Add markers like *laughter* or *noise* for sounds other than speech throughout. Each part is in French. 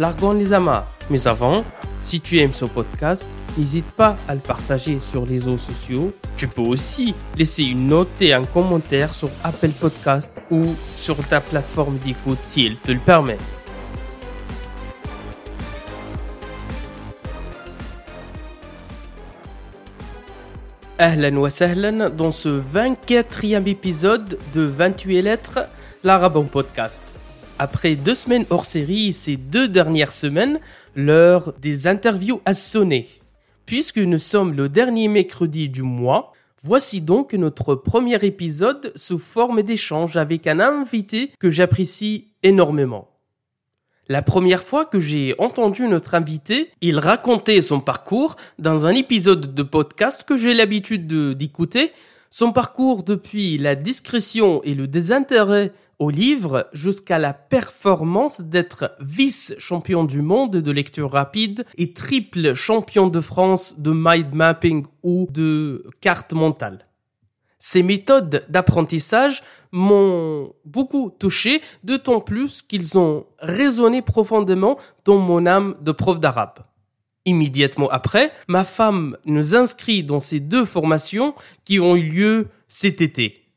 largons les amarres. Mais avant, si tu aimes ce podcast, n'hésite pas à le partager sur les réseaux sociaux. Tu peux aussi laisser une note et un commentaire sur Apple Podcast ou sur ta plateforme d'écoute si elle te le permet. Ahlan wa sahlan dans ce 24e épisode de 28 lettres, l'Arabon Podcast. Après deux semaines hors série ces deux dernières semaines, l'heure des interviews a sonné. Puisque nous sommes le dernier mercredi du mois, voici donc notre premier épisode sous forme d'échange avec un invité que j'apprécie énormément. La première fois que j'ai entendu notre invité, il racontait son parcours dans un épisode de podcast que j'ai l'habitude d'écouter, son parcours depuis la discrétion et le désintérêt au livre jusqu'à la performance d'être vice-champion du monde de lecture rapide et triple champion de France de mind mapping ou de carte mentale. Ces méthodes d'apprentissage m'ont beaucoup touché, d'autant plus qu'ils ont résonné profondément dans mon âme de prof d'arabe. Immédiatement après, ma femme nous inscrit dans ces deux formations qui ont eu lieu cet été.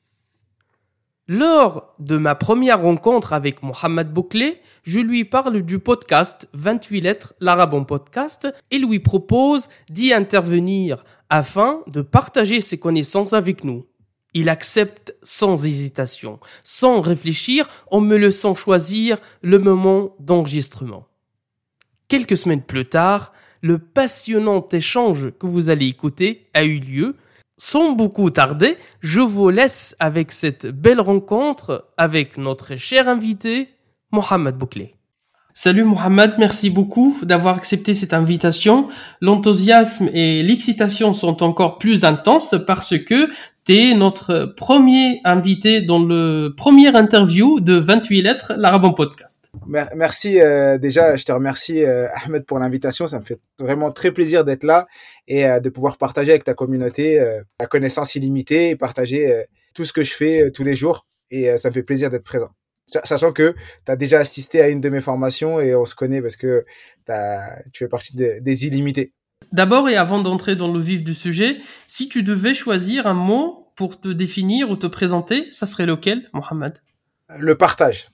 Lors de ma première rencontre avec Mohamed Bouclé, je lui parle du podcast 28 lettres, l'Arabon podcast, et lui propose d'y intervenir afin de partager ses connaissances avec nous. Il accepte sans hésitation, sans réfléchir, en me laissant choisir le moment d'enregistrement. Quelques semaines plus tard, le passionnant échange que vous allez écouter a eu lieu. Sans beaucoup tarder, je vous laisse avec cette belle rencontre avec notre cher invité, Mohamed Bouclé. Salut Mohamed, merci beaucoup d'avoir accepté cette invitation. L'enthousiasme et l'excitation sont encore plus intenses parce que tu es notre premier invité dans le premier interview de 28 lettres, l'Arabon Podcast. Merci euh, déjà, je te remercie euh, Ahmed pour l'invitation, ça me fait vraiment très plaisir d'être là et euh, de pouvoir partager avec ta communauté la connaissance illimitée et partager tout ce que je fais tous les jours et ça me fait plaisir d'être présent sachant que tu as déjà assisté à une de mes formations et on se connaît parce que tu fais partie des illimités. D'abord et avant d'entrer dans le vif du sujet, si tu devais choisir un mot pour te définir ou te présenter, ça serait lequel, Mohamed? Le partage.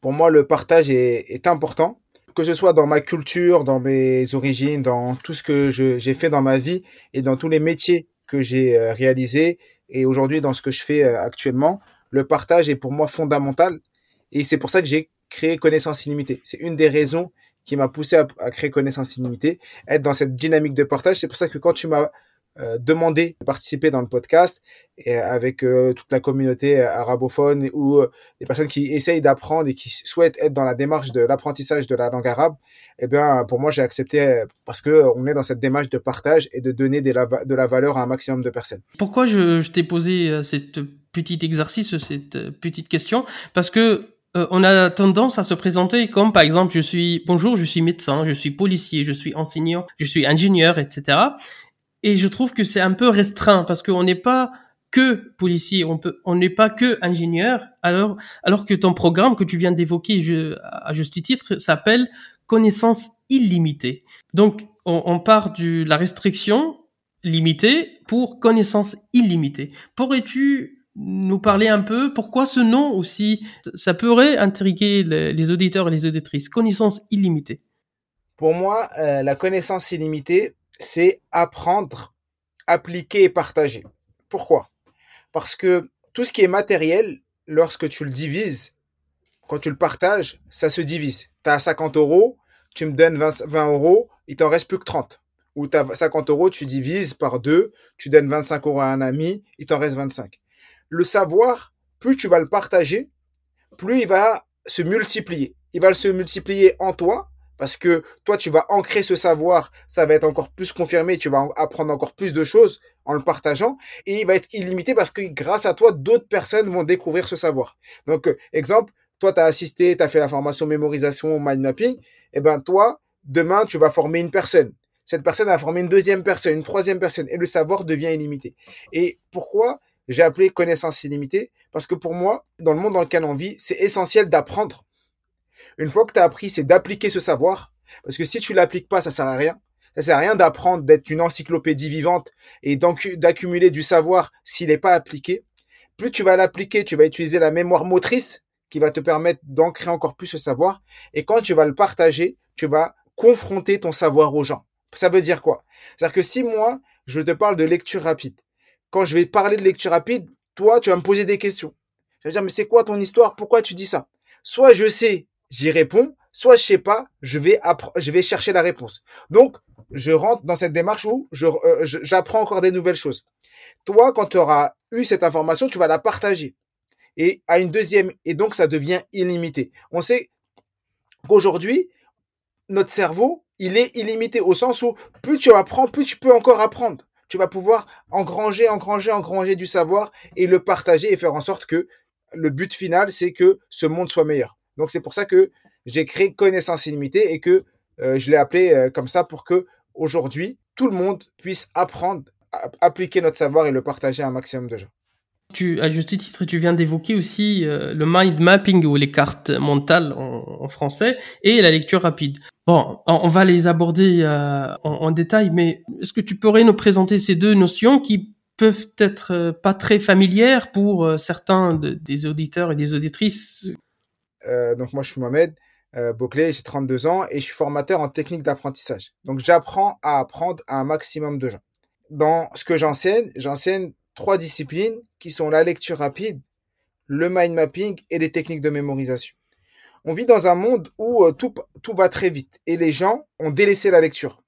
Pour moi, le partage est, important, que ce soit dans ma culture, dans mes origines, dans tout ce que j'ai fait dans ma vie et dans tous les métiers que j'ai euh, réalisés et aujourd'hui dans ce que je fais euh, actuellement le partage est pour moi fondamental et c'est pour ça que j'ai créé Connaissance Illimitée. C'est une des raisons qui m'a poussé à, créer Connaissance Illimitée, être dans cette dynamique de partage. C'est pour ça que quand tu m'as euh, demandé de participer dans le podcast et avec euh, toute la communauté arabophone ou euh, des personnes qui essayent d'apprendre et qui souhaitent être dans la démarche de l'apprentissage de la langue arabe, eh bien pour moi j'ai accepté parce que on est dans cette démarche de partage et de donner de la, de la valeur à un maximum de personnes. Pourquoi je, je t'ai posé cette petit exercice, cette petite question, parce que on a tendance à se présenter comme par exemple je suis bonjour je suis médecin je suis policier je suis enseignant je suis ingénieur etc et je trouve que c'est un peu restreint parce qu'on n'est pas que policier, on peut, on n'est pas que ingénieur. Alors, alors que ton programme que tu viens d'évoquer à juste titre s'appelle connaissance illimitée. Donc, on, on part de la restriction limitée pour connaissance illimitée. Pourrais-tu nous parler un peu pourquoi ce nom aussi ça pourrait intriguer les, auditeurs et les auditrices connaissance illimitée pour moi euh, la connaissance illimitée c'est apprendre, appliquer et partager. Pourquoi? Parce que tout ce qui est matériel, lorsque tu le divises, quand tu le partages, ça se divise. Tu as 50 euros, tu me donnes 20, euros, il t'en reste plus que 30. Ou tu as 50 euros, tu divises par deux, tu donnes 25 euros à un ami, il t'en reste 25. Le savoir, plus tu vas le partager, plus il va se multiplier. Il va se multiplier en toi, parce que toi, tu vas ancrer ce savoir, ça va être encore plus confirmé, tu vas apprendre encore plus de choses en le partageant, et il va être illimité parce que grâce à toi, d'autres personnes vont découvrir ce savoir. Donc, euh, exemple, toi, tu as assisté, tu as fait la formation mémorisation, mind mapping, et eh ben toi, demain, tu vas former une personne. Cette personne va former une deuxième personne, une troisième personne, et le savoir devient illimité. Et pourquoi j'ai appelé connaissance illimitée? Parce que pour moi, dans le monde dans lequel on vit, c'est essentiel d'apprendre une fois que tu as appris, c'est d'appliquer ce savoir. Parce que si tu l'appliques pas, ça sert à rien. Ça sert à rien d'apprendre, d'être une encyclopédie vivante et d'accumuler du savoir s'il n'est pas appliqué. Plus tu vas l'appliquer, tu vas utiliser la mémoire motrice qui va te permettre d'ancrer encore plus ce savoir. Et quand tu vas le partager, tu vas confronter ton savoir aux gens. Ça veut dire quoi? C'est-à-dire que si moi, je te parle de lecture rapide, quand je vais parler de lecture rapide, toi, tu vas me poser des questions. Je vais dire, mais c'est quoi ton histoire? Pourquoi tu dis ça? Soit je sais j'y réponds, soit je sais pas, je vais je vais chercher la réponse. Donc, je rentre dans cette démarche où euh, je, j'apprends encore des nouvelles choses. Toi, quand tu auras eu cette information, tu vas la partager. Et à une deuxième, et donc ça devient illimité. On sait qu'aujourd'hui, notre cerveau, il est illimité au sens où plus tu apprends, plus tu peux encore apprendre. Tu vas pouvoir engranger, engranger, engranger du savoir et le partager et faire en sorte que le but final, c'est que ce monde soit meilleur. Donc c'est pour ça que j'ai créé Connaissance illimitée et que euh, je l'ai appelé euh, comme ça pour que aujourd'hui tout le monde puisse apprendre, à appliquer notre savoir et le partager à un maximum de gens. Tu, à juste titre, tu viens d'évoquer aussi euh, le mind mapping ou les cartes mentales en, français et la lecture rapide. Bon, on, va les aborder en, détail, mais est-ce que tu pourrais nous présenter ces deux notions qui peuvent être pas très familières pour certains des auditeurs et des auditrices euh, donc moi, je suis Mohamed euh, j'ai 32 ans et je suis formateur en technique d'apprentissage. Donc j'apprends à apprendre à un maximum de gens. Dans ce que j'enseigne, j'enseigne trois disciplines qui sont la lecture rapide, le mind mapping et les techniques de mémorisation. On vit dans un monde où euh, tout, va très vite et les gens ont délaissé la lecture.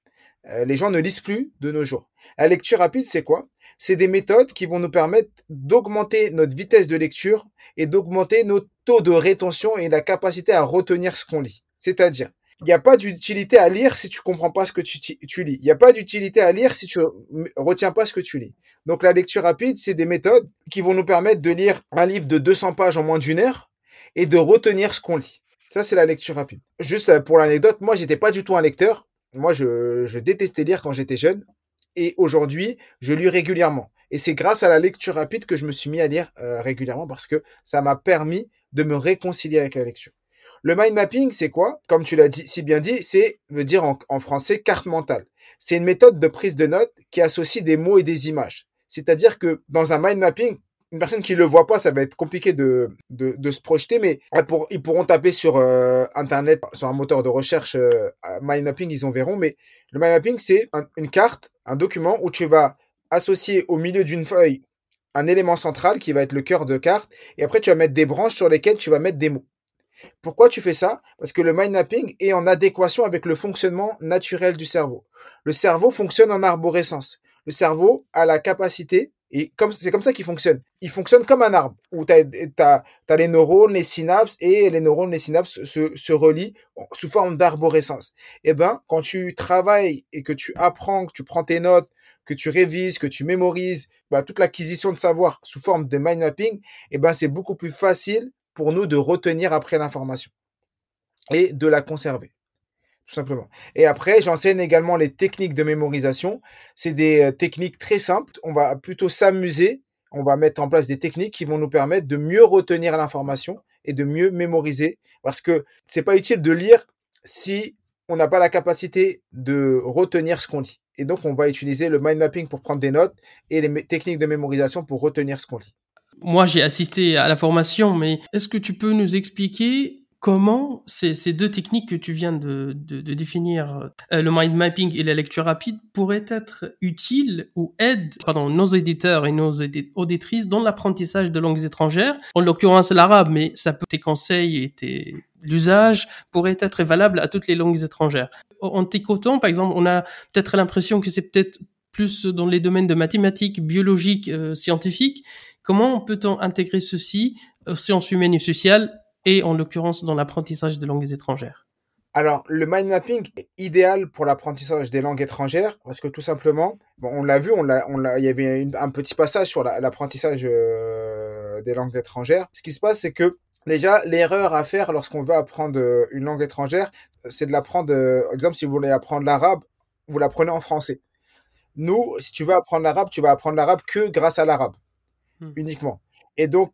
Euh, les gens ne lisent plus de nos jours. La lecture rapide, c'est quoi? C'est des méthodes qui vont nous permettre d'augmenter notre vitesse de lecture et d'augmenter notre taux de rétention et la capacité à retenir ce qu'on lit. C'est-à-dire, il n'y a pas d'utilité à lire si tu comprends pas ce que tu, lis. Il n'y a pas d'utilité à lire si tu retiens pas ce que tu lis. Donc la lecture rapide, c'est des méthodes qui vont nous permettre de lire un livre de 200 pages en moins d'une heure et de retenir ce qu'on lit. Ça, c'est la lecture rapide. Juste euh, pour l'anecdote, moi, j'étais pas du tout un lecteur. Moi, je détestais lire quand j'étais jeune. Et aujourd'hui, je lis régulièrement. Et c'est grâce à la lecture rapide que je me suis mis à lire euh, régulièrement parce que ça m'a permis de me réconcilier avec la lecture. Le mind mapping, c'est quoi? Comme tu l'as dit, si bien dit, c'est veut dire en, français carte mentale. C'est une méthode de prise de notes qui associe des mots et des images. C'est-à-dire que dans un mind mapping, une personne qui le voit pas, ça va être compliqué de, de, se projeter, mais ils pourront taper sur euh, Internet, sur un moteur de recherche euh, mind mapping, ils en verront. Mais le mind mapping, c'est une carte, un document où tu vas associer au milieu d'une feuille un élément central qui va être le cœur de carte, et après tu vas mettre des branches sur lesquelles tu vas mettre des mots. Pourquoi tu fais ça? Parce que le mind mapping est en adéquation avec le fonctionnement naturel du cerveau. Le cerveau fonctionne en arborescence. Le cerveau a la capacité, et comme c'est comme ça qu'il fonctionne. Il fonctionne comme un arbre, où tu as, les neurones, les synapses, et les neurones, les synapses se, se relient sous forme d'arborescence. Et eh ben, quand tu travailles et que tu apprends, que tu prends tes notes, que tu révises, que tu mémorises, bah, toute l'acquisition de savoir sous forme de mind mapping, eh ben, c'est beaucoup plus facile pour nous de retenir après l'information et de la conserver. Tout simplement. Et après, j'enseigne également les techniques de mémorisation. C'est des euh, techniques très simples. On va plutôt s'amuser. On va mettre en place des techniques qui vont nous permettre de mieux retenir l'information et de mieux mémoriser. Parce que c'est pas utile de lire si on n'a pas la capacité de retenir ce qu'on lit. Et donc, on va utiliser le mind mapping pour prendre des notes et les techniques de mémorisation pour retenir ce qu'on lit. Moi, j'ai assisté à la formation, mais est-ce que tu peux nous expliquer comment ces, deux techniques que tu viens de, définir, euh, le mind mapping et la lecture rapide, pourraient être utiles ou aident pardon, nos éditeurs et nos auditrices dans l'apprentissage de langues étrangères, en l'occurrence l'arabe, mais ça peut tes conseils et tes l'usage pourrait être valable à toutes les langues étrangères. En t'écoutant, par exemple, on a peut-être l'impression que c'est peut-être plus dans les domaines de mathématiques, biologiques, euh, scientifiques. Comment peut-on intégrer ceci aux sciences humaines et sociales et en l'occurrence dans l'apprentissage de langues étrangères Alors, le mind mapping est idéal pour l'apprentissage des langues étrangères parce que tout simplement, bon, on l'a vu, on l'a, on l'a, il y avait une- un petit passage sur la- l'apprentissage euh, des langues étrangères. Ce qui se passe, c'est que déjà, l'erreur à faire lorsqu'on veut apprendre euh, une langue étrangère, c'est de l'apprendre. euh, Par exemple, si vous voulez apprendre l'arabe, vous l'apprenez en français. Nous, si tu veux apprendre l'arabe, tu vas apprendre l'arabe que grâce à l'arabe, Hmm. uniquement. Et donc,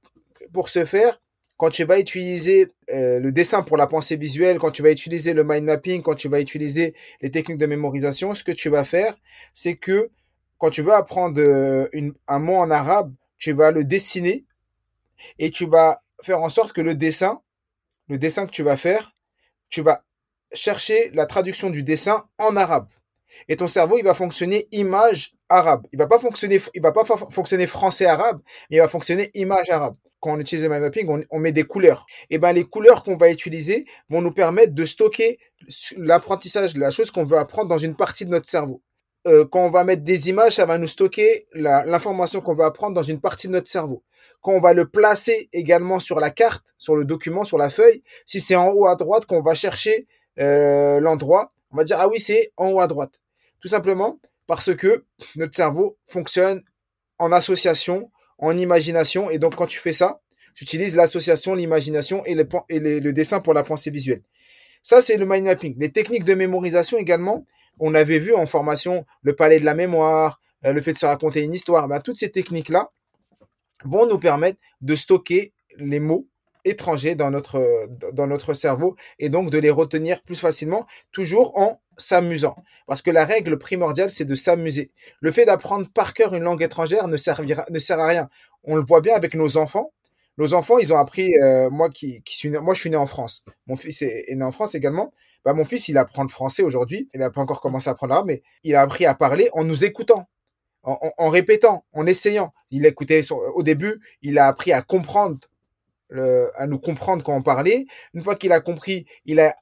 pour ce faire, quand tu vas utiliser euh, le dessin pour la pensée visuelle, quand tu vas utiliser le mind mapping, quand tu vas utiliser les techniques de mémorisation, ce que tu vas faire, c'est que quand tu veux apprendre euh, un mot en arabe, tu vas le dessiner et tu vas faire en sorte que le dessin, le dessin que tu vas faire, tu vas chercher la traduction du dessin en arabe. Et ton cerveau, il va fonctionner image arabe. Il va pas fonctionner, il va pas fonctionner français arabe, mais il va fonctionner image arabe. Quand on utilise le mapping, on, met des couleurs. Et ben les couleurs qu'on va utiliser vont nous permettre de stocker l'apprentissage, la chose qu'on veut apprendre dans une partie de notre cerveau. Euh, quand on va mettre des images, ça va nous stocker l'information qu'on veut apprendre dans une partie de notre cerveau. Quand on va le placer également sur la carte, sur le document, sur la feuille, si c'est en haut à droite qu'on va chercher euh, l'endroit, on va dire ah oui c'est en haut à droite. Tout simplement parce que notre cerveau fonctionne en association, en imagination, et donc quand tu fais ça, tu utilises l'association, l'imagination et, le dessin pour la pensée visuelle. Ça, c'est le mind mapping. Les techniques de mémorisation également, on avait vu en formation le palais de la mémoire, euh, le fait de se raconter une histoire. Ben, toutes ces techniques-là vont nous permettre de stocker les mots étrangers dans notre, dans notre cerveau et donc de les retenir plus facilement, toujours en s'amusant. Parce que la règle primordiale, c'est de s'amuser. Le fait d'apprendre par cœur une langue étrangère ne, servira, ne sert à rien. On le voit bien avec nos enfants. Nos enfants, ils ont appris, euh, moi qui, qui suis moi je suis né en France. Mon fils est, né en France également. Bah, mon fils, il apprend le français aujourd'hui. Il n'a pas encore commencé à apprendre l'arabe, mais il a appris à parler en nous écoutant, en, en répétant, en essayant. Il écoutait son- au début, il a appris à comprendre, le- à nous comprendre quand on parlait. Une fois qu'il a compris, il a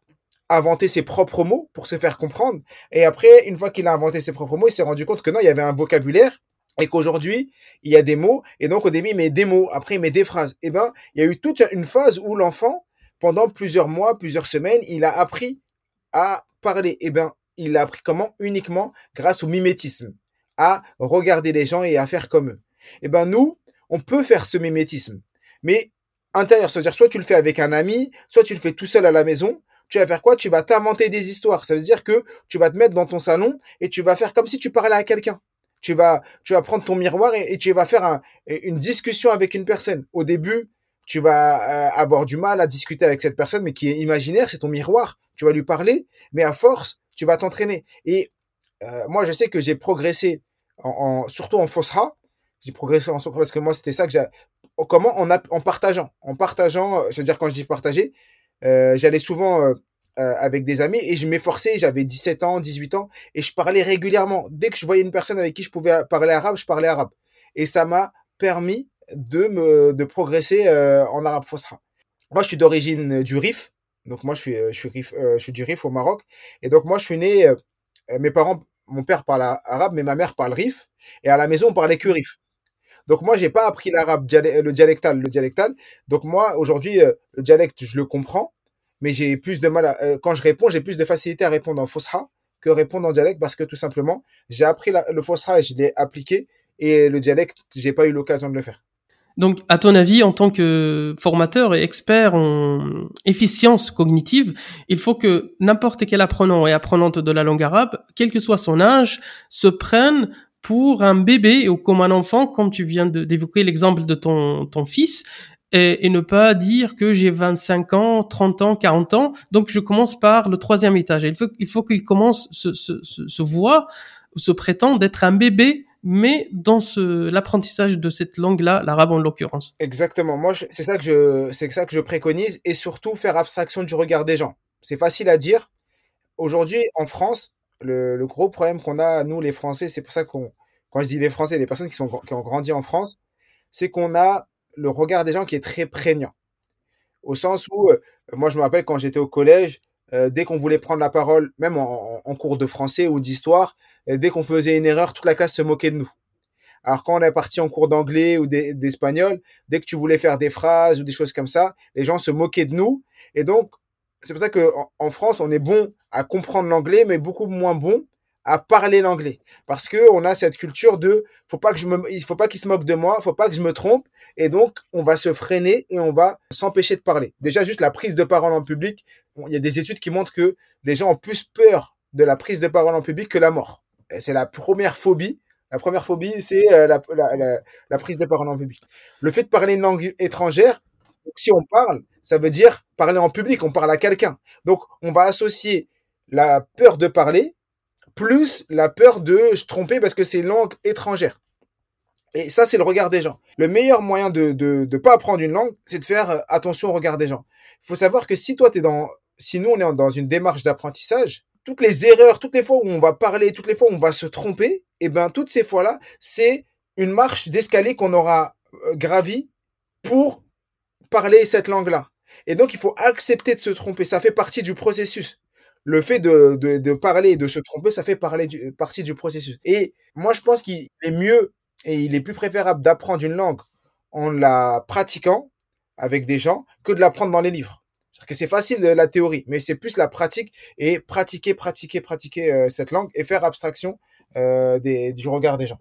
inventé ses propres mots pour se faire comprendre. Et après, une fois qu'il a inventé ses propres mots, il s'est rendu compte que non, il y avait un vocabulaire et qu'aujourd'hui, il y a des mots. Et donc, au début, il met des mots, après, il met des phrases. Et ben, il y a eu toute une phase où l'enfant, pendant plusieurs mois, plusieurs semaines, il a appris à parler. Et ben, il l'a appris comment Uniquement grâce au mimétisme, à regarder les gens et à faire comme eux. Et ben, nous, on peut faire ce mimétisme, mais intérieur, c'est-à-dire soit tu le fais avec un ami, soit tu le fais tout seul à la maison, tu vas faire quoi? Tu vas t'inventer des histoires. Ça veut dire que tu vas te mettre dans ton salon et tu vas faire comme si tu parlais à quelqu'un. Tu vas, tu vas prendre ton miroir et, tu vas faire un- une discussion avec une personne. Au début, tu vas euh, avoir du mal à discuter avec cette personne, mais qui est imaginaire, c'est ton miroir. Tu vas lui parler, mais à force, tu vas t'entraîner. Et euh, moi, je sais que j'ai progressé, en, en- surtout en Fosra. J'ai progressé en Fosra parce que moi, c'était ça que j'ai. Comment en, partageant, en partageant, euh, c'est-à-dire quand je dis partager, euh, j'allais souvent euh, avec des amis et je m'efforçais, j'avais 17 ans, 18 ans, et je parlais régulièrement. Dès que je voyais une personne avec qui je pouvais parler arabe, je parlais arabe. Et ça m'a permis de me de progresser en arabe fosra. Moi, je suis d'origine du Rif, donc moi je suis je suis Rif, du Rif au Maroc, et donc moi je suis né. mes parents, mon père parle arabe, mais ma mère parle Rif, et à la maison on parlait que Rif. Donc moi j'ai pas appris l'arabe dialé- le dialectal, le dialectal. Donc moi aujourd'hui euh, le dialecte je le comprends, mais j'ai plus de mal à, euh, quand je réponds, j'ai plus de facilité à répondre en fosra que répondre en dialecte parce que tout simplement, j'ai appris la- le fosra et je l'ai appliqué et le dialecte, j'ai pas eu l'occasion de le faire. Donc, à ton avis, en tant que formateur et expert en efficience cognitive, il faut que n'importe quel apprenant et apprenante de la langue arabe, quel que soit son âge, se prenne pour un bébé ou comme un enfant, comme tu viens d'évoquer l'exemple de ton, ton fils, et, et ne pas dire que j'ai 25 ans, 30 ans, 40 ans, donc je commence par le troisième étage. Il faut, il faut qu'il commence, se, se, se, se voit, se prétend d'être un bébé, mais dans ce, l'apprentissage de cette langue-là, l'arabe en l'occurrence. Exactement. Moi, c'est ça que je, c'est ça que je préconise et surtout faire abstraction du regard des gens. C'est facile à dire. Aujourd'hui, en France, le, gros problème qu'on a, nous, les Français, c'est pour ça qu'on, quand je dis les Français, les personnes qui sont, qui ont grandi en France, c'est qu'on a le regard des gens qui est très prégnant. Au sens où, euh, moi, je me rappelle quand j'étais au collège, euh, dès qu'on voulait prendre la parole, même en, cours de français ou d'histoire, euh, dès qu'on faisait une erreur, toute la classe se moquait de nous. Alors quand on est parti en cours d'anglais ou d'e- d'espagnol, dès que tu voulais faire des phrases ou des choses comme ça, les gens se moquaient de nous. Et donc, c'est pour ça que en, France, on est bon à comprendre l'anglais, mais beaucoup moins bon à parler l'anglais. Parce que on a cette culture de faut pas faut pas qu'il se moque de moi faut pas que je me trompe. Et donc on va se freiner et on va s'empêcher de parler. Déjà juste la prise de parole en public il y a des études qui montrent que les gens ont plus peur de la prise de parole en public que la mort. C'est la première phobie. La première phobie c'est euh, la, prise de parole en public. Le fait de parler une langue étrangère si on parle ça veut dire parler en public on parle à quelqu'un donc on va associer la peur de parler plus la peur de se tromper parce que c'est une langue étrangère. Et ça, c'est le regard des gens. Le meilleur moyen de de pas apprendre une langue, c'est de faire euh, attention au regard des gens. Il faut savoir que si toi, es dans... Si nous, on est dans une démarche d'apprentissage, toutes les erreurs, toutes les fois où on va parler, toutes les fois où on va se tromper, et eh ben toutes ces fois-là, c'est une marche d'escalier qu'on aura euh, gravi pour parler cette langue-là. Et donc, il faut accepter de se tromper. Ça fait partie du processus le fait de, parler et de se tromper, ça fait parler du, partie du processus. Et moi, je pense qu'il est mieux et il est plus préférable d'apprendre une langue en la pratiquant avec des gens que de l'apprendre dans les livres. C'est que c'est facile de la théorie, mais c'est plus la pratique et pratiquer, pratiquer, pratiquer euh, cette langue et faire abstraction euh, du regard des gens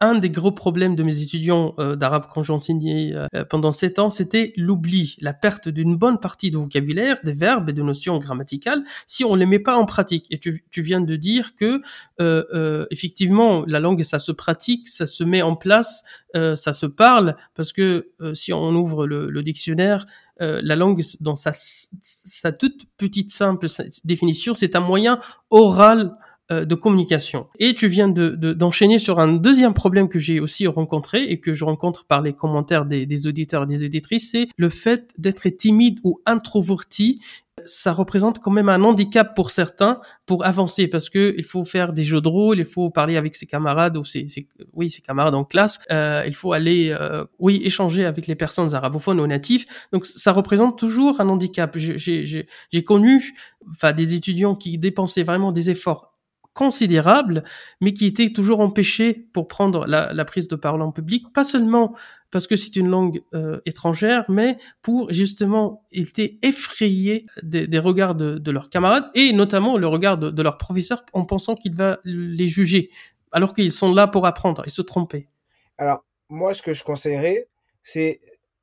un des gros problèmes de mes étudiants euh, d'arabe quand j'enseignais euh, pendant sept ans, c'était l'oubli, la perte d'une bonne partie de vocabulaire, des verbes et de notions grammaticales, si on les met pas en pratique. Et tu, tu viens de dire que euh, euh effectivement, la langue, ça se pratique, ça se met en place, euh, ça se parle, parce que si on ouvre le, le dictionnaire, la langue, dans sa, sa toute petite simple définition, c'est un moyen oral euh, de communication. Et tu viens de, d'enchaîner sur un deuxième problème que j'ai aussi rencontré et que je rencontre par les commentaires des, des auditeurs et des auditrices, c'est le fait d'être timide ou introverti ça représente quand même un handicap pour certains pour avancer parce que il faut faire des jeux de rôle, il faut parler avec ses camarades ou ses, oui ses camarades en classe, euh, il faut aller euh, oui échanger avec les personnes arabophones ou natifs. Donc ça représente toujours un handicap. J'ai connu enfin des étudiants qui dépensaient vraiment des efforts considérable, mais qui était toujours empêché pour prendre la, prise de parole en public, pas seulement parce que c'est une langue euh, étrangère, mais pour justement, ils étaient effrayés des, regards de, leurs camarades et notamment le regard de, de leur professeur en pensant qu'il va les juger, alors qu'ils sont là pour apprendre et se tromper. Alors, moi, ce que je conseillerais, c'est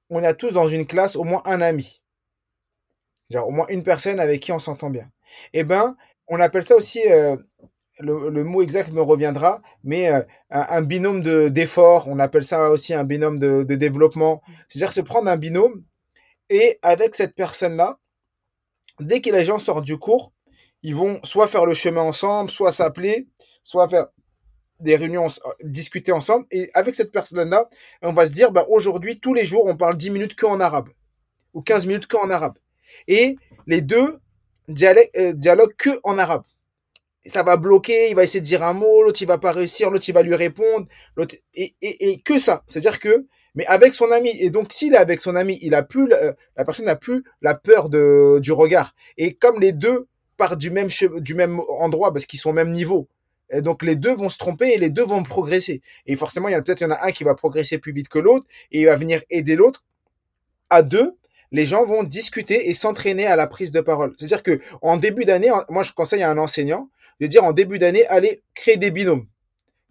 on a tous dans une classe au moins un ami. Au moins une personne avec qui on s'entend bien. Eh ben, on appelle ça aussi euh, le, mot exact me reviendra, mais euh, un, binôme de d'effort, on appelle ça aussi un binôme de, développement. C'est-à-dire se prendre un binôme et avec cette personne-là, dès que les gens sortent du cours, ils vont soit faire le chemin ensemble, soit s'appeler, soit faire des réunions, discuter ensemble. Et avec cette personne-là, on va se dire, bah, aujourd'hui, tous les jours, on parle 10 minutes que en arabe ou 15 minutes que en arabe. Et les deux euh, dialoguent que en arabe ça va bloquer, il va essayer de dire un mot, l'autre il va pas réussir, l'autre il va lui répondre, l'autre et, et, et, que ça, c'est-à-dire que mais avec son ami et donc s'il est avec son ami, il a plus la personne n'a plus la peur de du regard et comme les deux partent du même du même endroit parce qu'ils sont au même niveau. Donc les deux vont se tromper et les deux vont progresser. Et forcément, il y a peut-être il y en a un qui va progresser plus vite que l'autre et il va venir aider l'autre. À deux, les gens vont discuter et s'entraîner à la prise de parole. C'est-à-dire que en début d'année, moi je conseille à un enseignant dire en début d'année, allez, créer des binômes.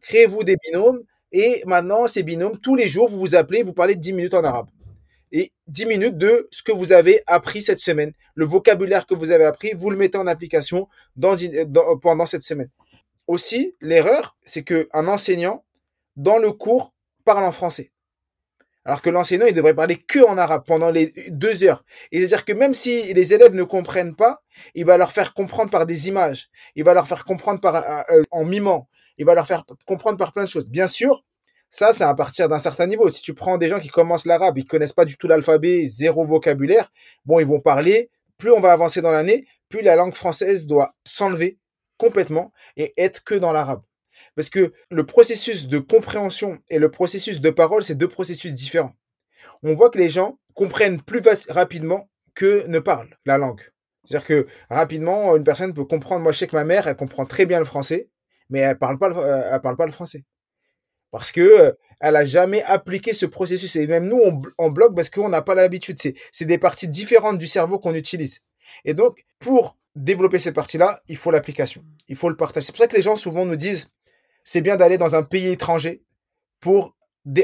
Créez-vous des binômes. Et maintenant, ces binômes, tous les jours, vous vous appelez, vous parlez 10 minutes en arabe. Et 10 minutes de ce que vous avez appris cette semaine. Le vocabulaire que vous avez appris, vous le mettez en application pendant cette semaine. Aussi, l'erreur, c'est qu'un enseignant, dans le cours, parle en français. Alors que l'enseignant, il devrait parler que en arabe pendant les deux heures. C'est-à-dire que même si les élèves ne comprennent pas, il va leur faire comprendre par des images. Il va leur faire comprendre par, euh, euh, en mimant. Il va leur faire comprendre par plein de choses. Bien sûr, ça, c'est à partir d'un certain niveau. Si tu prends des gens qui commencent l'arabe, ils connaissent pas du tout l'alphabet, zéro vocabulaire, bon, ils vont parler. Plus on va avancer dans l'année, plus la langue française doit s'enlever complètement et être que dans l'arabe. Parce que le processus de compréhension et le processus de parole, c'est deux processus différents. On voit que les gens comprennent plus rapidement que ne parlent la langue. C'est-à-dire que rapidement, une personne peut comprendre. Moi, je sais que ma mère, elle comprend très bien le français, mais elle parle euh, parle pas le français parce que euh, elle a jamais appliqué ce processus. Et même nous, on, bloque parce qu'on n'a pas l'habitude. C'est, des parties différentes du cerveau qu'on utilise. Et donc, pour développer cette partie-là, il faut l'application. Il faut le partage. C'est pour ça que les gens souvent nous disent, c'est bien d'aller dans un pays étranger pour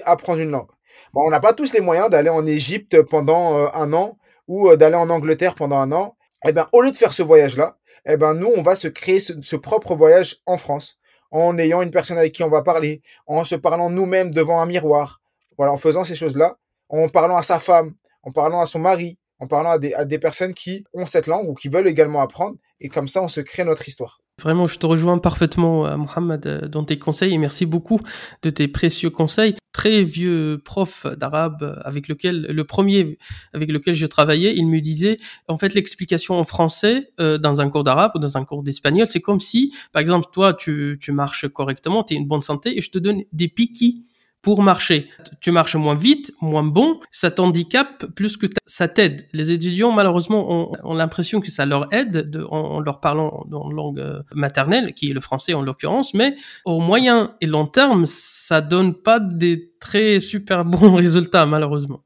apprendre une langue. Bon, on n'a pas tous les moyens d'aller en Égypte pendant euh, un an ou euh, d'aller en Angleterre pendant un an. Eh ben, au lieu de faire ce voyage-là, eh ben, nous, on va se créer ce, propre voyage en France, en ayant une personne avec qui on va parler, en se parlant nous-mêmes devant un miroir. En faisant ces choses-là, en parlant à sa femme, en parlant à son mari, en parlant à des personnes qui ont cette langue ou qui veulent également apprendre. Et comme ça, on se crée notre histoire. Vraiment, je te rejoins parfaitement, euh, Mohamed, euh, dans tes conseils et merci beaucoup de tes précieux conseils. Très vieux prof d'arabe avec lequel, le premier avec lequel je travaillais, il me disait, en fait, l'explication en français euh, dans un cours d'arabe ou dans un cours d'espagnol, c'est comme si, par exemple, toi, tu, tu marches correctement, tu es une bonne santé et je te donne des piquis pour marcher. Tu marches moins vite, moins bon, ça t'handicape plus que ça t'aide. Les étudiants, malheureusement, ont, l'impression que ça leur aide de, en, leur parlant dans langue euh, maternelle, qui est le français en l'occurrence, mais au moyen et long terme, ça donne pas des très super *laughs* bons résultats, malheureusement.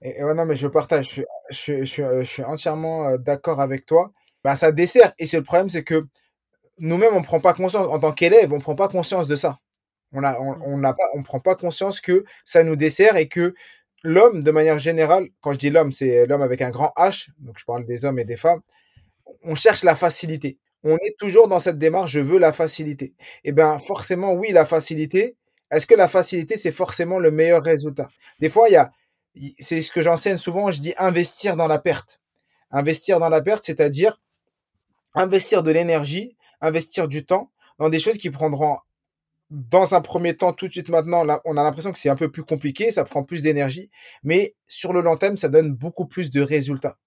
Et, non, mais je partage, je, je, suis entièrement euh, d'accord avec toi. Ben, ça dessert. Et c'est le problème, c'est que nous-mêmes, on prend pas conscience, en tant qu'élève, on prend pas conscience de ça. On a, on, n'a pas, on prend pas conscience que ça nous dessert et que l'homme, de manière générale, quand je dis l'homme, c'est l'homme avec un grand H, donc je parle des hommes et des femmes, on cherche la facilité. On est toujours dans cette démarche, je veux la facilité. Eh bien, forcément, oui, la facilité. Est-ce que la facilité, c'est forcément le meilleur résultat? Des fois, il y a, c'est ce que j'enseigne souvent, je dis investir dans la perte. Investir dans la perte, c'est-à-dire investir de l'énergie, investir du temps dans des choses qui prendront dans un premier temps, tout de suite maintenant, on a l'impression que c'est un peu plus compliqué, ça prend plus d'énergie, mais sur le long terme, ça donne beaucoup plus de résultats.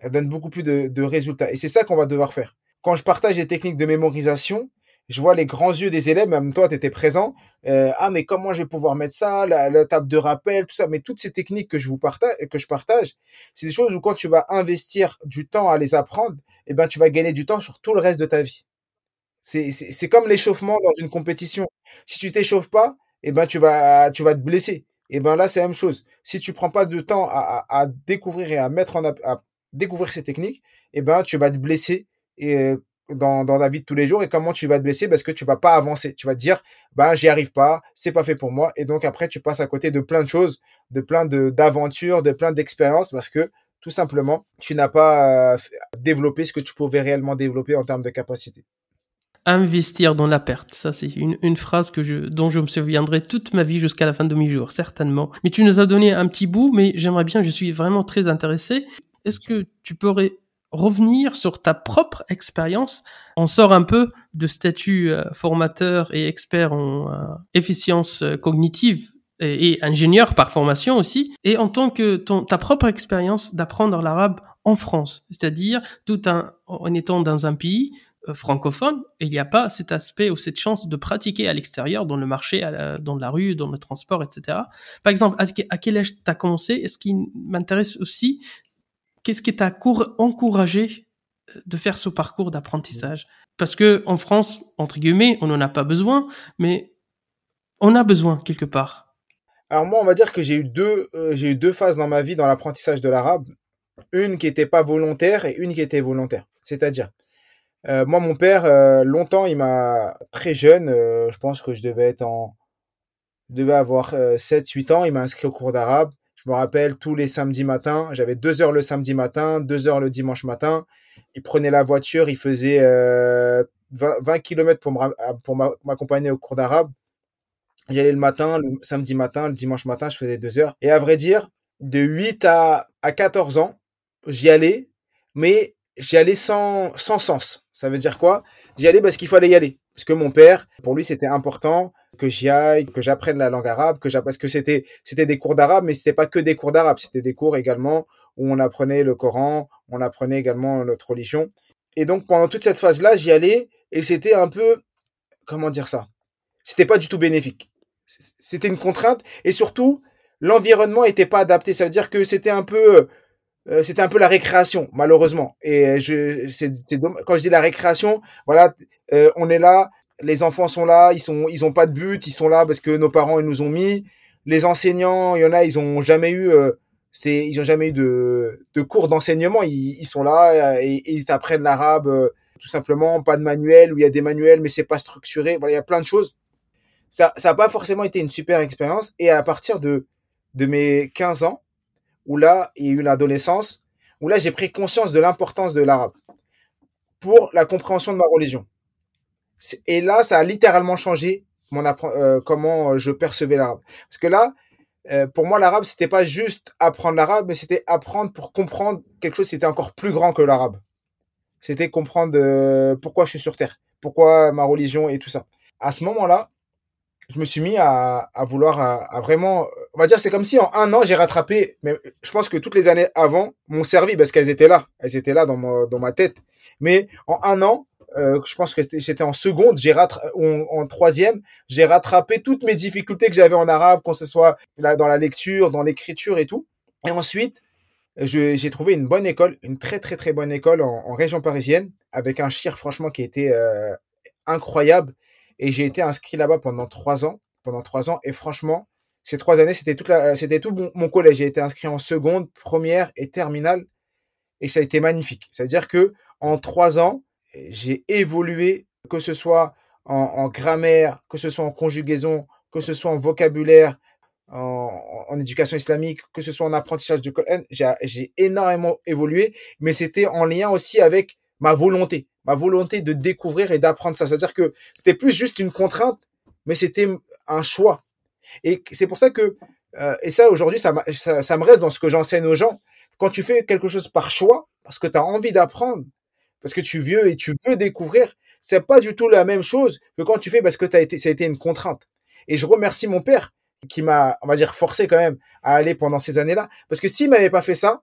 Ça donne beaucoup plus de, résultats. Et c'est ça qu'on va devoir faire. Quand je partage des techniques de mémorisation, je vois les grands yeux des élèves, même toi, tu étais présent. Euh, ah, mais comment je vais pouvoir mettre ça, la, table de rappel, tout ça? Mais toutes ces techniques que je vous partage, que je partage, c'est des choses où quand tu vas investir du temps à les apprendre, eh ben, tu vas gagner du temps sur tout le reste de ta vie. C'est comme l'échauffement dans une compétition. Si tu t'échauffes pas, eh ben tu vas tu vas te blesser. Et eh ben là c'est la même chose. Si tu prends pas de temps à, à, découvrir et à mettre en à découvrir ces techniques, eh ben tu vas te blesser et euh, dans, dans la vie de tous les jours. Et comment tu vas te blesser? Parce que tu vas pas avancer. Tu vas te dire, ben j'y arrive pas, c'est pas fait pour moi. Et donc après tu passes à côté de plein de choses, de plein de d'aventures, de plein d'expériences parce que tout simplement tu n'as pas euh, développé ce que tu pouvais réellement développer en termes de capacité investir dans la perte. Ça, c'est une, une, phrase que je, dont je me souviendrai toute ma vie jusqu'à la fin de mes jours, certainement. Mais tu nous as donné un petit bout, mais j'aimerais bien, je suis vraiment très intéressé. Est-ce que tu pourrais revenir sur ta propre expérience? On sort un peu de statut euh, formateur et expert en euh, efficience euh, cognitive et, ingénieur par formation aussi, et en tant que ton, ta propre expérience d'apprendre l'arabe en France, c'est-à-dire tout un, en étant dans un pays francophone, il n'y a pas cet aspect ou cette chance de pratiquer à l'extérieur, dans le marché, dans la rue, dans le transport, etc. Par exemple, à, quel âge tu as commencé? Et ce qui m'intéresse aussi, qu'est-ce qui t'a encouragé euh, de faire ce parcours d'apprentissage? Parce que en France, entre guillemets, on n'en a pas besoin, mais on a besoin quelque part. Alors moi, on va dire que j'ai eu euh, j'ai eu deux phases dans ma vie dans l'apprentissage de l'arabe. Une qui n'était pas volontaire et une qui était volontaire. C'est-à-dire, euh, moi, mon père, euh, longtemps, il m'a très jeune, euh, je pense que je devais être en, je devais avoir 7-8 ans, il m'a inscrit au cours d'arabe. Je me rappelle tous les samedis matins, j'avais deux heures le samedi matin, deux heures le dimanche matin. Il prenait la voiture, il faisait 20, km pour pour m'accompagner au cours d'arabe. J'y allais le matin, le samedi matin, le dimanche matin, je faisais deux heures. Et à vrai dire, de 8 à, à 14 ans, j'y allais, mais j'y allais sans, sans sens. Ça veut dire quoi? J'y allais parce qu'il fallait y aller. Parce que mon père, pour lui, c'était important que j'y aille, que j'apprenne la langue arabe, que parce que c'était c'était des cours d'arabe, mais c'était pas que des cours d'arabe, c'était des cours également où on apprenait le Coran, on apprenait également notre religion. Et donc pendant toute cette phase-là, j'y allais et c'était un peu comment dire ça? C'était pas du tout bénéfique. C'était une contrainte et surtout l'environnement était pas adapté. Ça veut dire que c'était un peu euh, c'était un peu la récréation, malheureusement. Et je, c'est, quand je dis la récréation, voilà, euh, on est là, les enfants sont là, ils sont, ils ont pas de but, ils sont là parce que nos parents ils nous ont mis. Les enseignants, il y en a, ils ont jamais eu euh, C'est, ils ont jamais eu de, de cours d'enseignement. Ils, sont là et, ils t'apprennent l'arabe tout simplement, pas de manuel, où il y a des manuels, mais c'est pas structuré. Voilà, il y a plein de choses. Ça, ça a pas forcément été une super expérience. Et à partir de, de mes 15 ans, où là, il y a eu l'adolescence, où là, j'ai pris conscience de l'importance de l'arabe pour la compréhension de ma religion. Et là, ça a littéralement changé mon euh, comment je percevais l'arabe. Parce que là, euh, pour moi, l'arabe, c'était pas juste apprendre l'arabe, mais c'était apprendre pour comprendre quelque chose qui était encore plus grand que l'arabe c'était comprendre euh, pourquoi je suis sur Terre, pourquoi ma religion et tout ça. À ce moment-là, je me suis mis à, vouloir à, vraiment, on va dire, c'est comme si en un an j'ai rattrapé. Mais je pense que toutes les années avant m'ont servi parce qu'elles étaient là, elles étaient là dans ma, dans ma tête. Mais en un an, euh, je pense que j'étais en seconde, j'ai rattrapé, en, troisième, j'ai rattrapé toutes mes difficultés que j'avais en arabe, qu'on ce soit dans la lecture, dans l'écriture et tout. Et ensuite, j'ai trouvé une bonne école, une très très très bonne école en, en région parisienne, avec un chir franchement qui était euh, incroyable. Et j'ai été inscrit là-bas pendant trois ans, pendant trois ans. Et franchement, ces trois années, c'était c'était tout mon, collège. J'ai été inscrit en seconde, première et terminale, et ça a été magnifique. C'est-à-dire que en trois ans, j'ai évolué, que ce soit en, grammaire, que ce soit en conjugaison, que ce soit en vocabulaire, en, éducation islamique, que ce soit en apprentissage du Coran, j'ai énormément évolué, mais c'était en lien aussi avec ma volonté, ma volonté de découvrir et d'apprendre ça. C'est-à-dire que c'était plus juste une contrainte, mais c'était un choix. Et c'est pour ça que, euh, et ça aujourd'hui, ça, ça, me reste dans ce que j'enseigne aux gens. Quand tu fais quelque chose par choix, parce que tu as envie d'apprendre, parce que tu veux et tu veux découvrir, c'est pas du tout la même chose que quand tu fais parce que as été, ça a été une contrainte. Et je remercie mon père qui m'a, on va dire, forcé quand même à aller pendant ces années-là. Parce que s'il m'avait pas fait ça,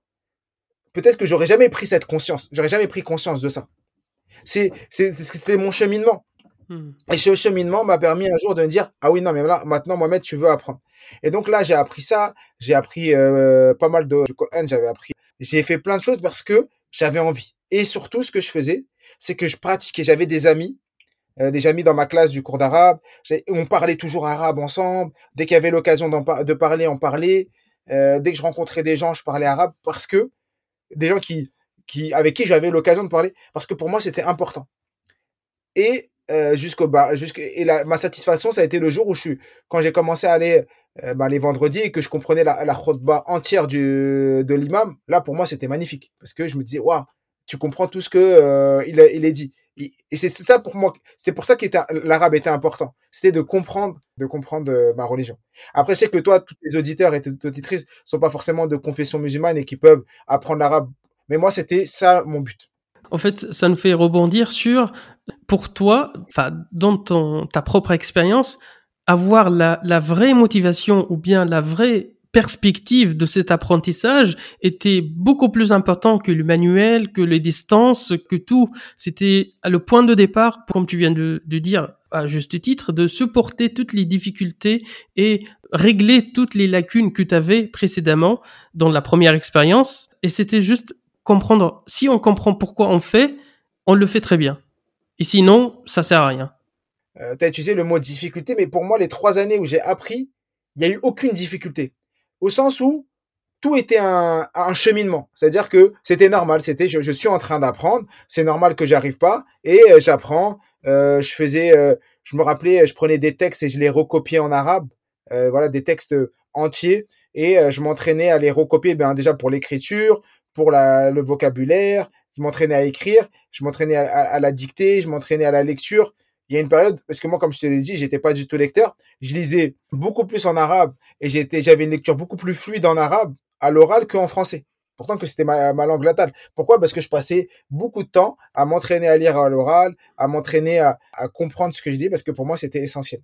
peut-être que j'aurais jamais pris cette conscience. J'aurais jamais pris conscience de ça. C'est, c'était mon cheminement. Hmm. Et ce cheminement m'a permis un jour de me dire, ah oui, non, mais là, maintenant, Mohamed, tu veux apprendre. Et donc là, j'ai appris ça. J'ai appris euh, pas mal de Coran. J'avais appris. J'ai fait plein de choses parce que j'avais envie. Et surtout, ce que je faisais, c'est que je pratiquais. J'avais des amis euh, des amis dans ma classe du cours d'arabe. On parlait toujours arabe ensemble. Dès qu'il y avait l'occasion de parler, on parlait. Euh, dès que je rencontrais des gens, je parlais arabe parce que des gens qui, qui avec qui j'avais l'occasion de parler, parce que pour moi c'était important. Et euh, jusqu'au bah, jusqu la, ma satisfaction, ça a été le jour où je suis, quand j'ai commencé à aller euh, bah, les vendredis et que je comprenais la, la entière du, de l'imam. Là, pour moi, c'était magnifique parce que je me disais, waouh, tu comprends tout ce que euh, il, il est dit. Et c'est ça pour moi, c'est pour ça que l'arabe était important. C'était de comprendre, de comprendre euh, ma religion. Après, je sais que toi, tous les auditeurs et toutes les auditrices sont pas forcément de confession musulmane et qui peuvent apprendre l'arabe. Mais moi, c'était ça mon but. En fait, ça nous fait rebondir sur, pour toi, dans ton, ta propre expérience, avoir la, la vraie motivation ou bien la vraie perspective de cet apprentissage était beaucoup plus important que le manuel, que les distances, que tout. C'était le point de départ, comme tu viens de, de dire à juste titre, de supporter toutes les difficultés et régler toutes les lacunes que tu avais précédemment dans la première expérience. Et c'était juste comprendre, si on comprend pourquoi on fait, on le fait très bien. Et sinon, ça sert à rien. Euh, tu as utilisé le mot difficulté, mais pour moi, les trois années où j'ai appris, il n'y a eu aucune difficulté au sens où tout était un, cheminement. C'est-à-dire que c'était normal, c'était je, je, suis en train d'apprendre, c'est normal que j'arrive pas et euh, j'apprends. Euh, je faisais, euh, je me rappelais, je prenais des textes et je les recopiais en arabe, voilà des textes entiers et je m'entraînais à les recopier, ben déjà pour l'écriture, pour le vocabulaire, je m'entraînais à écrire, je m'entraînais à, la dictée, je m'entraînais à la lecture il y a une période, parce que moi, comme je te l'ai dit, j'étais pas du tout lecteur, je lisais beaucoup plus en arabe et j'avais une lecture beaucoup plus fluide en arabe à l'oral qu'en français. Pourtant que c'était ma, langue latale. Pourquoi? Parce que je passais beaucoup de temps à m'entraîner à lire à l'oral, à m'entraîner à, à comprendre ce que je dis, parce que pour moi, c'était essentiel.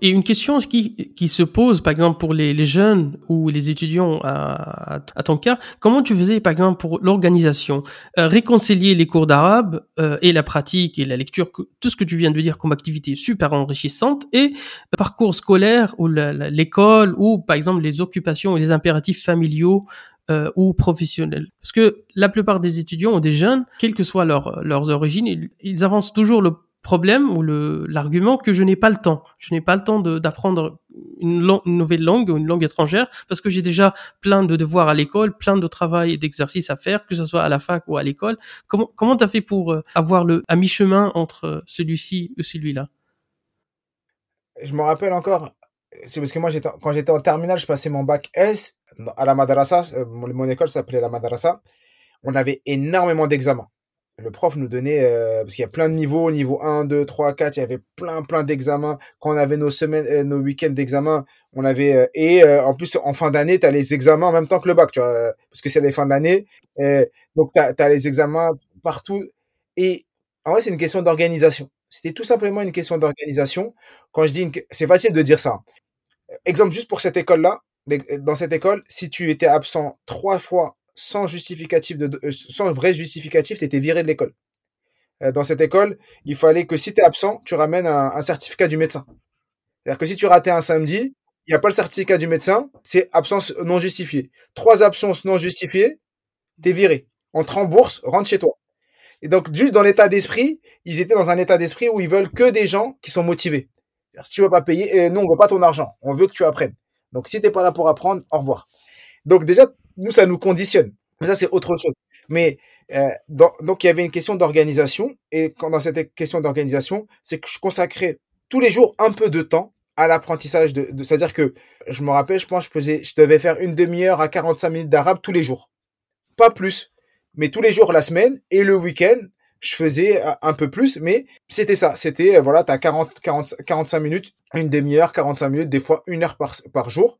Et une question qui, qui se pose, par exemple, pour les, les jeunes ou les étudiants à, à, ton cas, comment tu faisais, par exemple, pour l'organisation euh, Réconcilier les cours d'arabe euh, et la pratique et la lecture, tout ce que tu viens de dire comme activité super enrichissante, et parcours scolaire ou l'école ou, par exemple, les occupations et les impératifs familiaux euh, ou professionnels. Parce que la plupart des étudiants ou des jeunes, quelles que soient leur, leurs origines, ils avancent toujours le problème ou le l'argument que je n'ai pas le temps. Je n'ai pas le temps d'apprendre une, nouvelle langue ou une langue étrangère parce que j'ai déjà plein de devoirs à l'école, plein de travail et d'exercices à faire, que ce soit à la fac ou à l'école. Comment comment t'as fait pour euh, avoir le à mi-chemin entre celui-ci et celui-là? Je me rappelle encore. C'est parce que moi, quand j'étais en terminale, je passais mon bac S à la madrasa. Euh, mon école s'appelait la madrasa. On avait énormément d'examens le prof nous donnait, euh, parce qu'il y a plein de niveaux, niveau 1, 2, 3, 4, il y avait plein, plein d'examens. Quand on avait nos semaines, euh, nos week-ends d'examens, on avait, euh, et en plus, en fin d'année, tu as les examens en même temps que le bac, tu vois, parce que c'est les fins de l'année. donc, tu as, les examens partout. Et en vrai, c'est une question d'organisation. C'était tout simplement une question d'organisation. Quand je dis, c'est facile de dire ça. Exemple, juste pour cette école-là, dans cette école, si tu étais absent trois fois sans justificatif, de, euh, sans vrai justificatif, tu étais viré de l'école. Euh, dans cette école, il fallait que si tu es absent, tu ramènes un, certificat du médecin. C'est-à-dire que si tu ratais un samedi, il n'y a pas le certificat du médecin, c'est absence non justifiée. Trois absences non justifiées, t'es viré. On te rembourse, rentre chez toi. Et donc, juste dans l'état d'esprit, ils étaient dans un état d'esprit où ils veulent que des gens qui sont motivés. Si tu veux pas payer, et nous, on veut pas ton argent. On veut que tu apprennes. Donc, si t'es pas là pour apprendre, au revoir. Donc, déjà, nous, ça nous conditionne. Mais ça, c'est autre chose. Mais euh, donc, il y avait une question d'organisation. Et quand, dans cette question d'organisation, c'est que je consacrais tous les jours un peu de temps à l'apprentissage. De, C'est-à-dire que je me rappelle, je pense, je, faisais, je devais faire une demi-heure à 45 minutes d'arabe tous les jours. Pas plus. Mais tous les jours la semaine et le week-end, je faisais un peu plus, mais c'était ça. C'était, euh, voilà, tu as 40, 40, 45 minutes, une demi-heure, 45 minutes, des fois une heure par, par jour.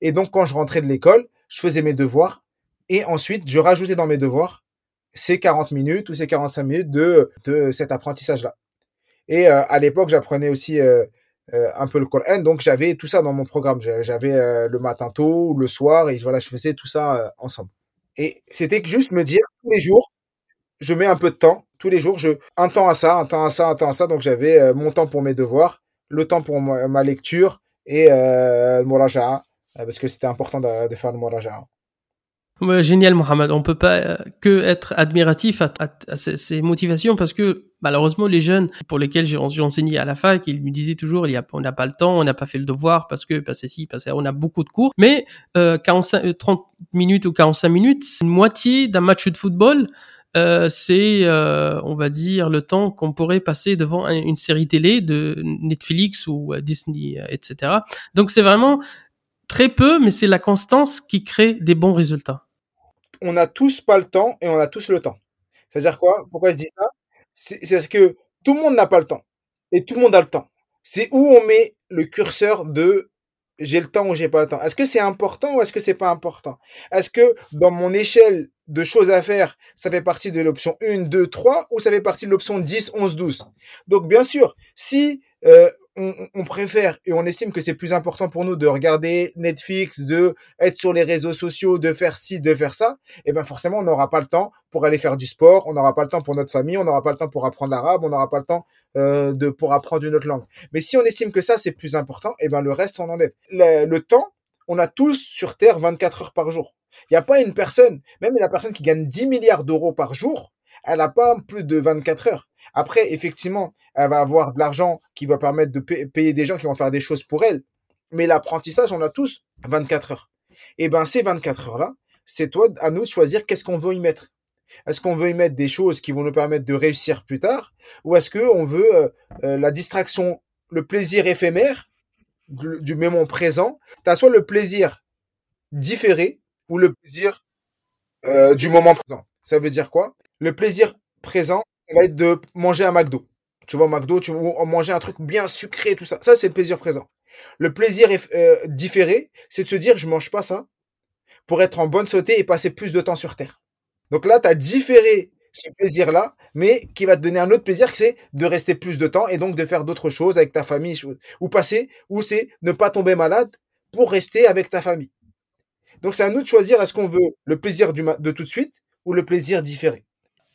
Et donc, quand je rentrais de l'école, je faisais mes devoirs et ensuite je rajoutais dans mes devoirs ces 40 minutes ou ces 45 minutes de, cet apprentissage-là. Et euh, à l'époque, j'apprenais aussi euh, euh, un peu le Coran, donc j'avais tout ça dans mon programme. J'avais le matin tôt le soir, et voilà, je faisais tout ça ensemble. Et c'était juste me dire, tous les jours, je mets un peu de temps, tous les jours, je un temps à ça, un temps à ça, un temps à ça, donc j'avais mon temps pour mes devoirs, le temps pour ma, lecture, et euh, le parce que c'était important de, faire le. Ouais, génial, Mohamed. On peut pas euh, que être admiratif à, ces, motivations parce que malheureusement les jeunes pour lesquels j'ai enseigné à la fac, ils me disaient toujours on n'a pas le temps, on n'a pas fait le devoir parce que parce que si, parce qu'on a beaucoup de cours. Mais euh, 45, 30 euh, minutes ou 45 minutes, une moitié d'un match de football. Euh, c'est, euh, on va dire, le temps qu'on pourrait passer devant une série télé de Netflix ou Disney, etc. Donc c'est vraiment très peu, mais c'est la constance qui crée des bons résultats. On n'a tous pas le temps et on a tous le temps. C'est-à-dire quoi? Pourquoi je dis ça? C'est parce que tout le monde n'a pas le temps et tout le monde a le temps. C'est où on met le curseur de j'ai le temps ou j'ai pas le temps. Est-ce que c'est important ou est-ce que c'est pas important? Est-ce que dans mon échelle de choses à faire, ça fait partie de l'option 1, 2, 3 ou ça fait partie de l'option 10, 11, 12 Donc bien sûr, si euh, on, préfère et on estime que c'est plus important pour nous de regarder Netflix, de être sur les réseaux sociaux, de faire ci, de faire ça, et eh ben forcément on n'aura pas le temps pour aller faire du sport, on n'aura pas le temps pour notre famille, on n'aura pas le temps pour apprendre l'arabe, on n'aura pas le temps euh, de pour apprendre une autre langue. Mais si on estime que ça c'est plus important, et eh ben le reste on enlève. Le, temps, on a tous sur Terre 24 heures par jour. Il n'y a pas une personne, même la personne qui gagne 10 milliards d'euros par jour, elle n'a pas plus de 24 heures. Après, effectivement, elle va avoir de l'argent qui va permettre de payer des gens qui vont faire des choses pour elle. Mais l'apprentissage, on a tous 24 heures. Et eh ben, ces 24 heures-là, c'est toi, à nous de choisir qu'est-ce qu'on veut y mettre. Est-ce qu'on veut y mettre des choses qui vont nous permettre de réussir plus tard ou est-ce qu'on veut euh, euh, la distraction, le plaisir éphémère du, moment présent Tu as soit le plaisir différé ou le plaisir euh, du moment présent. Ça veut dire quoi? Le plaisir présent, ça va être de manger un McDo. Tu au McDo, tu vas manger un truc bien sucré, tout ça. Ça, c'est le plaisir présent. Le plaisir euh, différé, c'est de se dire, je mange pas ça pour être en bonne santé et passer plus de temps sur Terre. Donc là, tu as différé ce plaisir-là, mais qui va te donner un autre plaisir, c'est de rester plus de temps et donc de faire d'autres choses avec ta famille, ou passer, ou c'est ne pas tomber malade pour rester avec ta famille. Donc c'est à nous de choisir est-ce qu'on veut le plaisir de tout de suite ou le plaisir différé.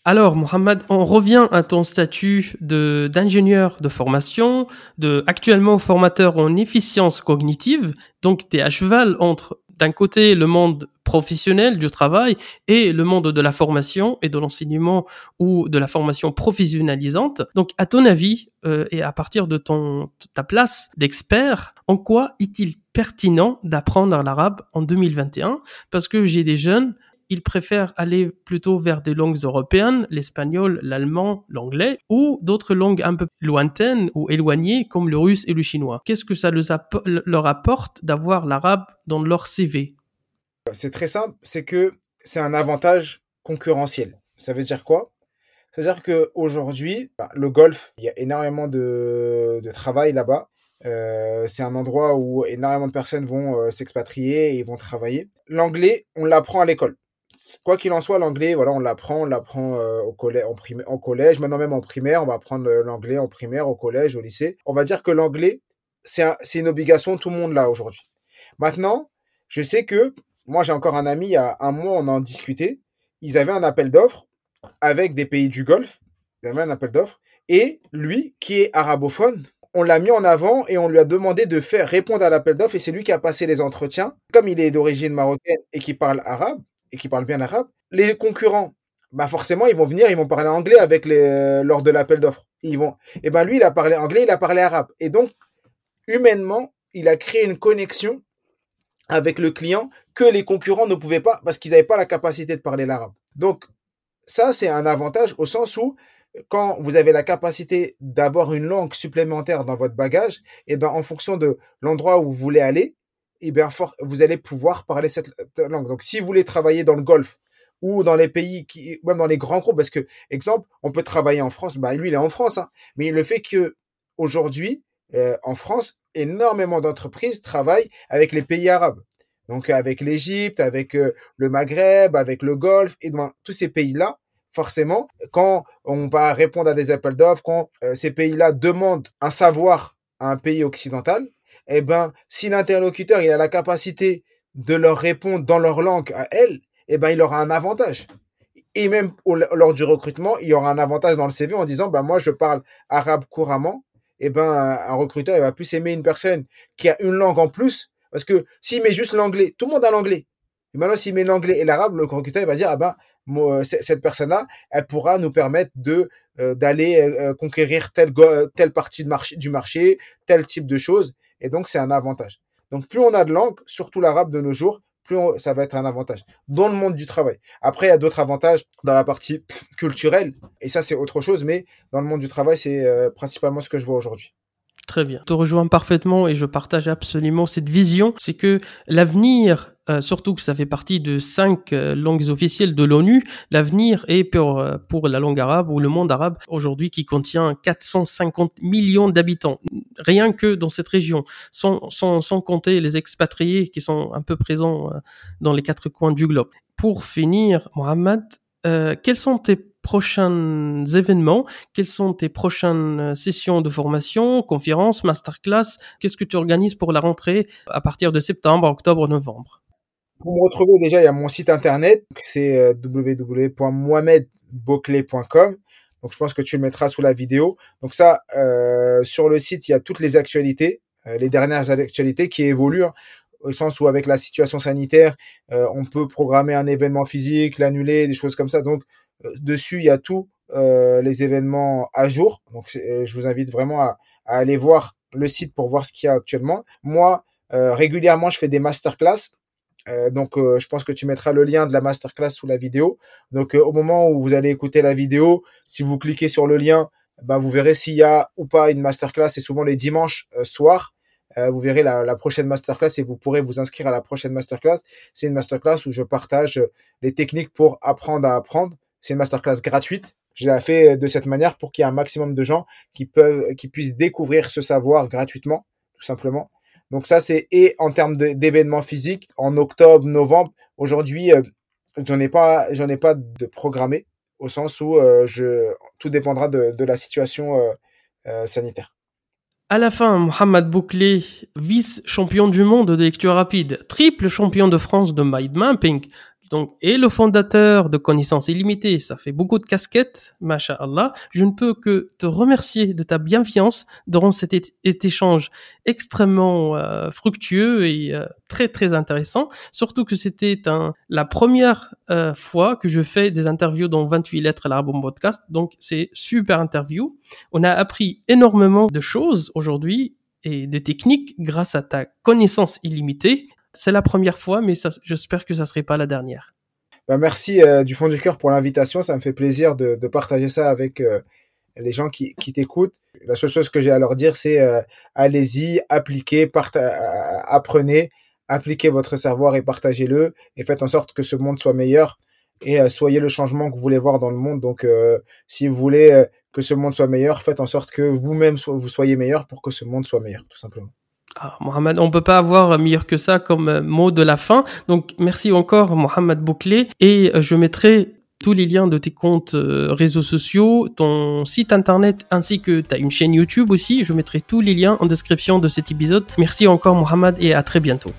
Alors, Mohamed, on revient à ton statut de d'ingénieur de formation, de actuellement formateur en efficience cognitive. Donc, tu es à cheval entre d'un côté le monde professionnel du travail et le monde de la formation et de l'enseignement ou de la formation professionnalisante. Donc, à ton avis, euh, et à partir de ton ta place d'expert, en quoi est-il pertinent d'apprendre l'arabe en 2021 Parce que j'ai des jeunes ils préfèrent aller plutôt vers des langues européennes, l'espagnol, l'allemand, l'anglais, ou d'autres langues un peu lointaines ou éloignées comme le russe et le chinois. Qu'est-ce que ça leur apporte d'avoir l'arabe dans leur CV C'est très simple, c'est que c'est un avantage concurrentiel. Ça veut dire quoi? C'est-à-dire qu'aujourd'hui, bah, le golf, il y a énormément de, travail là-bas. Euh, c'est un endroit où énormément de personnes vont euh, s'expatrier et vont travailler. L'anglais, on l'apprend à l'école quoi qu'il en soit, l'anglais, on l'apprend, on l'apprend euh, au collège, en, en collège, maintenant même en primaire, on va apprendre l'anglais en primaire, au collège, au lycée. On va dire que l'anglais, c'est une obligation, tout le monde là aujourd'hui. Maintenant, je sais que moi j'ai encore un ami, il y a un mois, on en discutait. Ils avaient un appel d'offres avec des pays du Golfe. Ils avaient un appel d'offres. Et lui, qui est arabophone, on l'a mis en avant et on lui a demandé de faire répondre à l'appel d'offres et c'est lui qui a passé les entretiens. Comme il est d'origine marocaine et qui parle arabe, et qui parlent bien l'arabe, les concurrents, bah forcément, ils vont venir, ils vont parler anglais avec les, lors de l'appel d'offres. Ils vont, et ben lui, il a parlé anglais, il a parlé arabe. Et donc, humainement, il a créé une connexion avec le client que les concurrents ne pouvaient pas parce qu'ils n'avaient pas la capacité de parler l'arabe. Donc, ça, c'est un avantage au sens où, quand vous avez la capacité d'avoir une langue supplémentaire dans votre bagage, et ben, en fonction de l'endroit où vous voulez aller, fort, vous allez pouvoir parler cette langue. Donc, si vous voulez travailler dans le Golfe ou dans les pays qui, même dans les grands groupes, parce que, exemple, on peut travailler en France, bah, lui, il est en France, hein, mais le fait que aujourd'hui, euh, en France, énormément d'entreprises travaillent avec les pays arabes. Donc, avec l'Égypte, avec euh, le Maghreb, avec le Golfe, et dans tous ces pays-là, forcément, quand on va répondre à des appels d'offres, quand euh, ces pays-là demandent un savoir à un pays occidental, eh ben, si l'interlocuteur il a la capacité de leur répondre dans leur langue à elle, eh ben, il aura un avantage. Et même lors du recrutement, il y aura un avantage dans le CV en disant, ben, moi, je parle arabe couramment. Eh ben, un recruteur, il va plus aimer une personne qui a une langue en plus. Parce que s'il met juste l'anglais, tout le monde a l'anglais. Et maintenant, s'il met l'anglais et l'arabe, le recruteur, il va dire, ah ben, euh, cette personne-là, elle pourra nous permettre de euh, d'aller euh, conquérir telle, telle partie du marché, tel type de choses. Et donc, c'est un avantage. Donc, plus on a de langue, surtout l'arabe de nos jours, plus ça va être un avantage dans le monde du travail. Après, il y a d'autres avantages dans la partie culturelle, et ça, c'est autre chose, mais dans le monde du travail, c'est euh, principalement ce que je vois aujourd'hui. Très bien. Je te rejoins parfaitement et je partage absolument cette vision. C'est que l'avenir euh, surtout que ça fait partie de cinq euh, langues officielles de l'ONU. L'avenir est pour, euh, pour la langue arabe ou le monde arabe aujourd'hui qui contient 450 millions d'habitants, rien que dans cette région, sans, sans, sans compter les expatriés qui sont un peu présents dans les quatre coins du globe. Pour finir, Mohamed, quels sont tes prochains événements? Quelles sont tes prochaines sessions de formation, conférences, masterclass? Qu'est-ce que tu organises pour la rentrée à partir de septembre, octobre, novembre? Pour me retrouver, déjà, il y a mon site internet, c'est euh, www.mohamedboclé.com. Donc, je pense que tu le mettras sous la vidéo. Donc, ça, euh, sur le site, il y a toutes les actualités, euh, les dernières actualités qui évoluent, hein, au sens où, avec la situation sanitaire, on peut programmer un événement physique, l'annuler, des choses comme ça. Donc, dessus, il y a tous les événements à jour. Donc, je vous invite vraiment à, à, aller voir le site pour voir ce qu'il y a actuellement. Moi, régulièrement, je fais des masterclass euh, donc, euh, je pense que tu mettras le lien de la masterclass sous la vidéo. Donc, euh, au moment où vous allez écouter la vidéo, si vous cliquez sur le lien, ben, vous verrez s'il y a ou pas une masterclass. C'est souvent les dimanches soirs. vous verrez la, la, prochaine masterclass et vous pourrez vous inscrire à la prochaine masterclass. C'est une masterclass où je partage les techniques pour apprendre à apprendre. C'est une masterclass gratuite. Je l'ai fait de cette manière pour qu'il y ait un maximum de gens qui peuvent, qui puissent découvrir ce savoir gratuitement, tout simplement. Donc ça, c'est et en termes d'événements physiques, en octobre, novembre. Aujourd'hui, euh, j'en ai pas, j'en ai pas de programmé au sens où euh, je, tout dépendra de, de la situation euh, sanitaire. À la fin, Mohamed Bouclé, vice-champion du monde de lecture rapide, triple champion de France de mind mapping, donc, et le fondateur de Connaissances Illimitées. Ça fait beaucoup de casquettes, Allah. Je ne peux que te remercier de ta bienveillance durant cet, échange extrêmement euh, fructueux et euh, très très intéressant. Surtout que c'était la première euh, fois que je fais des interviews dans 28 lettres à l'Arbon Podcast. Donc, c'est super interview. On a appris énormément de choses aujourd'hui et de techniques grâce à ta connaissance illimitée c'est la première fois, mais j'espère que ça serait pas la dernière. Bah, merci euh, du fond du cœur pour l'invitation. Ça me fait plaisir de, partager ça avec euh, les gens qui, t'écoutent. La seule chose que j'ai à leur dire, c'est euh, allez-y, appliquez, apprenez, appliquez votre savoir et partagez-le et faites en sorte que ce monde soit meilleur et soyez le changement que vous voulez voir dans le monde. Donc, si vous voulez que ce monde soit meilleur, faites en sorte que vous-même vous soyez meilleur pour que ce monde soit meilleur, tout simplement. Ah, Mohamed, on peut pas avoir mieux que ça comme euh, mot de la fin. Donc merci encore Mohamed Bouclé et euh, je mettrai tous les liens de tes comptes euh, réseaux sociaux, ton site internet ainsi que tu as une chaîne YouTube aussi. Je mettrai tous les liens en description de cet épisode. Merci encore Mohamed et à très bientôt.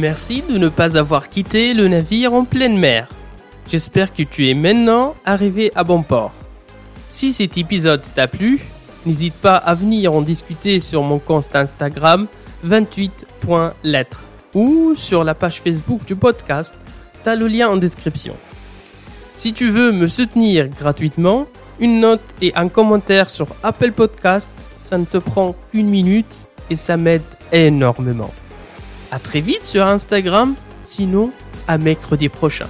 Merci de ne pas avoir quitté le navire en pleine mer. J'espère que tu es maintenant arrivé à bon port. Si cet épisode t'a plu, n'hésite pas à venir en discuter sur mon compte Instagram 28.lettres ou sur la page Facebook du podcast. T'as le lien en description. Si tu veux me soutenir gratuitement, une note et un commentaire sur Apple Podcast, ça ne te prend qu'une minute et ça m'aide énormément. À très vite sur Instagram, sinon à mercredi prochain.